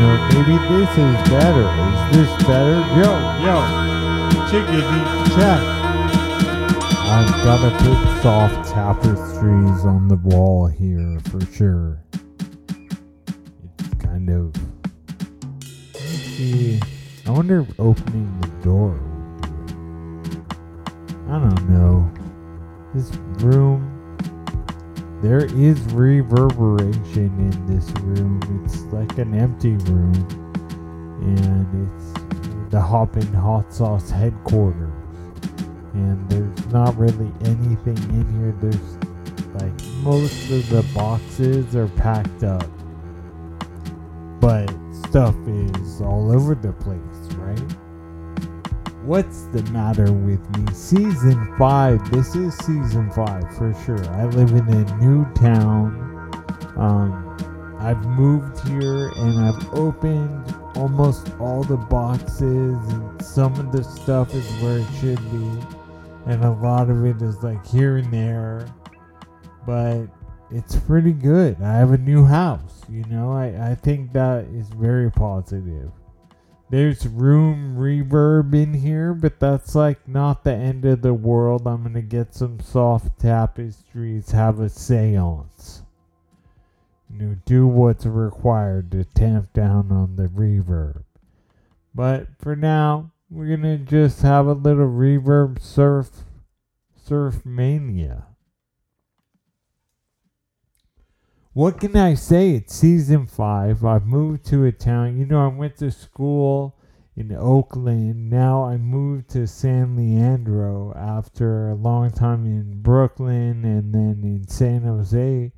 know, maybe this is better. Is this better? Yo, yo, chickadee, check. I've gotta put soft tapestries on the wall here for sure. It's kind of. Let me see. I wonder if opening the door. I don't know. This room. There is reverberation in this room. It's like an empty room. And it's the Hoppin' Hot Sauce headquarters. And there's not really anything in here. There's like most of the boxes are packed up. But stuff is all over the place? What's the matter with me? Season 5. This is season 5 for sure. I live in a new town. Um, I've moved here and I've opened almost all the boxes, and some of the stuff is where it should be, and a lot of it is like here and there. But it's pretty good. I have a new house, you know. I, I think that is very positive. There's room reverb in here, but that's like not the end of the world. I'm gonna get some soft tapestries, have a seance. You know, do what's required to tamp down on the reverb. But for now, we're gonna just have a little reverb surf surf mania. What can I say? It's season five. I've moved to a town. You know, I went to school in Oakland. Now I moved to San Leandro after a long time in Brooklyn and then in San Jose.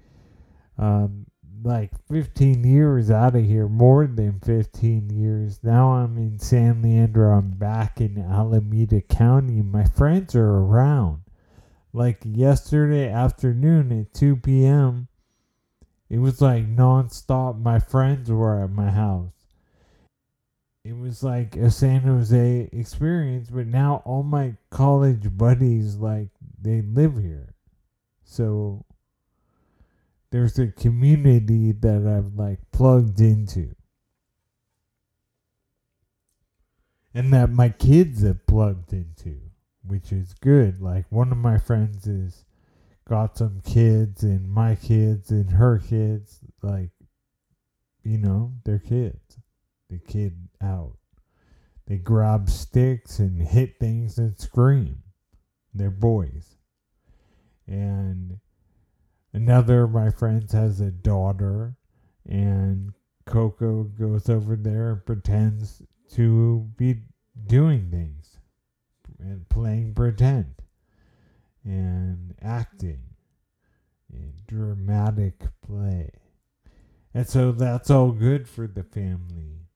Um, like 15 years out of here, more than 15 years. Now I'm in San Leandro. I'm back in Alameda County. My friends are around. Like yesterday afternoon at 2 p.m., it was like nonstop. My friends were at my house. It was like a San Jose experience, but now all my college buddies, like, they live here. So there's a community that I've like plugged into. And that my kids have plugged into, which is good. Like one of my friends is got some kids and my kids and her kids, like you know, they're kids. The kid out. They grab sticks and hit things and scream. They're boys. And Another of my friends has a daughter, and Coco goes over there and pretends to be doing things and playing pretend and acting in dramatic play. And so that's all good for the family.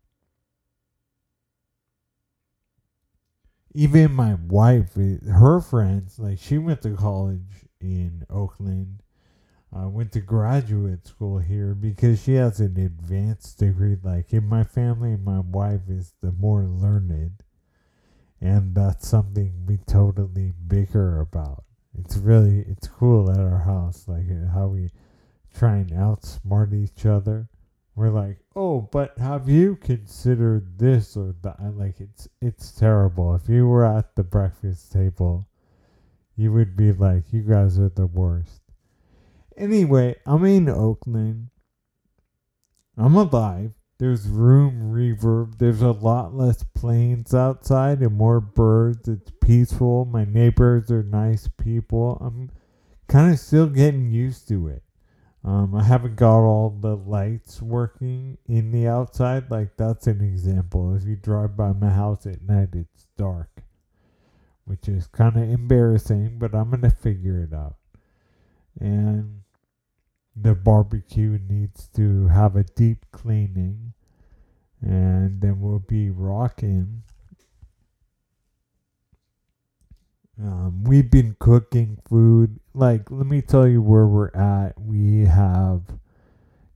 Even my wife, her friends, like she went to college in Oakland uh, went to graduate school here because she has an advanced degree. Like in my family, my wife is the more learned, and that's something we totally bicker about. It's really it's cool at our house, like uh, how we try and outsmart each other. We're like, oh, but have you considered this or that? Like it's it's terrible. If you were at the breakfast table, you would be like, you guys are the worst. Anyway, I'm in Oakland. I'm alive. There's room reverb. There's a lot less planes outside and more birds. It's peaceful. My neighbors are nice people. I'm kind of still getting used to it. Um, I haven't got all the lights working in the outside. Like, that's an example. If you drive by my house at night, it's dark, which is kind of embarrassing, but I'm going to figure it out. And the barbecue needs to have a deep cleaning and then we'll be rocking. Um, we've been cooking food. Like, let me tell you where we're at. We have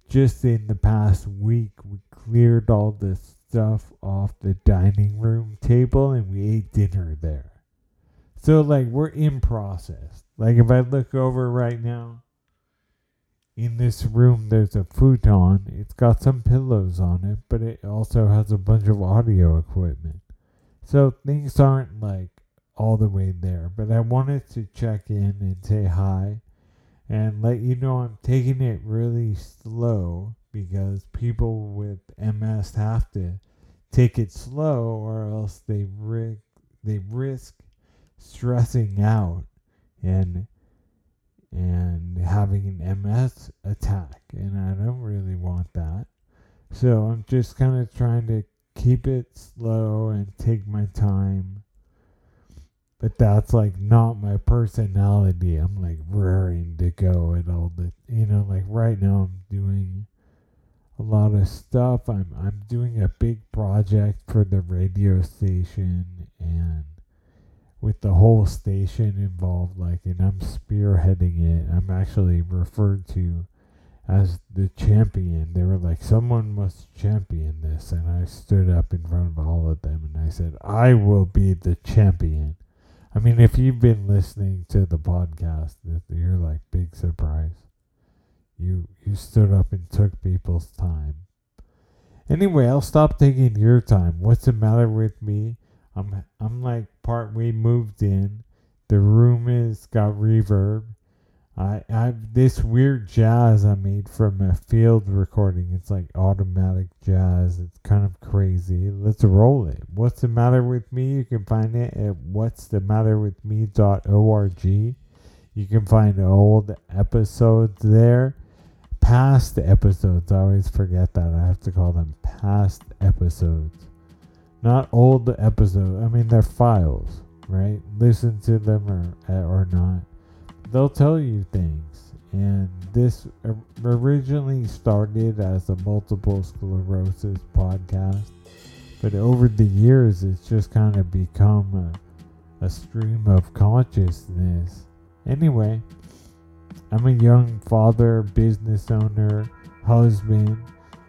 just in the past week, we cleared all the stuff off the dining room table and we ate dinner there. So, like, we're in process. Like, if I look over right now, in this room there's a futon. It's got some pillows on it, but it also has a bunch of audio equipment. So things aren't like all the way there, but I wanted to check in and say hi and let you know I'm taking it really slow because people with MS have to take it slow or else they risk they risk stressing out and and having an MS attack and I don't really want that. So I'm just kind of trying to keep it slow and take my time but that's like not my personality. I'm like raring to go at all the you know, like right now I'm doing a lot of stuff. I'm I'm doing a big project for the radio station and with the whole station involved like and I'm spearheading it. I'm actually referred to as the champion. They were like, someone must champion this. And I stood up in front of all of them and I said, I will be the champion. I mean, if you've been listening to the podcast, you're like big surprise. You you stood up and took people's time. Anyway, I'll stop taking your time. What's the matter with me? I'm I'm like part we moved in. The room is got reverb. I I this weird jazz I made from a field recording. It's like automatic jazz. It's kind of crazy. Let's roll it. What's the matter with me? You can find it at what's the matter with me.org. You can find old episodes there. Past episodes. I always forget that. I have to call them past episodes. Not old episodes. I mean they're files, right? Listen to them or or not they'll tell you things. And this originally started as a multiple sclerosis podcast, but over the years, it's just kind of become a, a stream of consciousness. Anyway, I'm a young father, business owner, husband,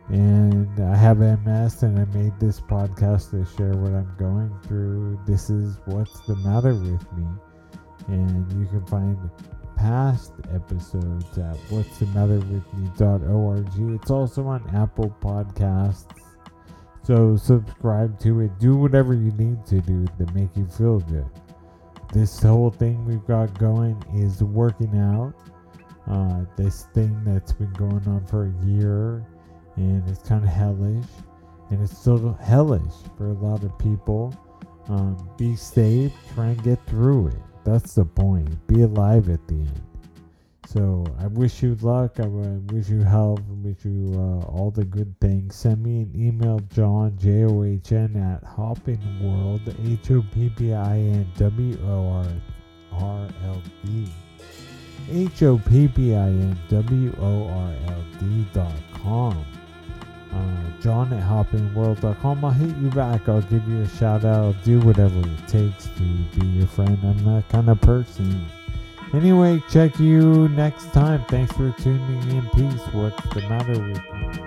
and I have MS, and I made this podcast to share what I'm going through. This is what's the matter with me and you can find past episodes at what's the matter with me.org. It's also on Apple Podcasts. So subscribe to it. Do whatever you need to do to make you feel good. This whole thing we've got going is working out. Uh, this thing that's been going on for a year and it's kind of hellish and it's still hellish for a lot of people. Um, be safe, try and get through it. That's the point. Be alive at the end. So I wish you luck. I wish you health. I wish you uh, all the good things. Send me an email, John J O H N at Hoppin World H O P P I N W O R R L D H O P P I N W O R L D dot com. Uh, John at hoppinworld.com. I'll hit you back. I'll give you a shout out. I'll do whatever it takes to be your friend. I'm that kind of person. Anyway, check you next time. Thanks for tuning in. Peace. What's the matter with you?